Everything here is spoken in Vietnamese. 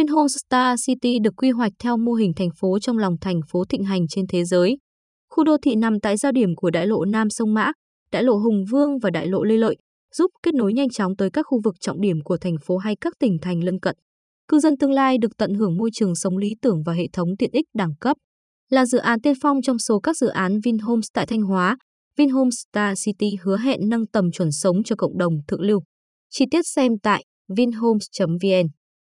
Vinhomes Star City được quy hoạch theo mô hình thành phố trong lòng thành phố thịnh hành trên thế giới. Khu đô thị nằm tại giao điểm của đại lộ Nam Sông Mã, đại lộ Hùng Vương và đại lộ Lê Lợi, giúp kết nối nhanh chóng tới các khu vực trọng điểm của thành phố hay các tỉnh thành lân cận. Cư dân tương lai được tận hưởng môi trường sống lý tưởng và hệ thống tiện ích đẳng cấp. Là dự án tiên phong trong số các dự án Vinhomes tại Thanh Hóa, Vinhomes Star City hứa hẹn nâng tầm chuẩn sống cho cộng đồng thượng lưu. Chi tiết xem tại vinhomes.vn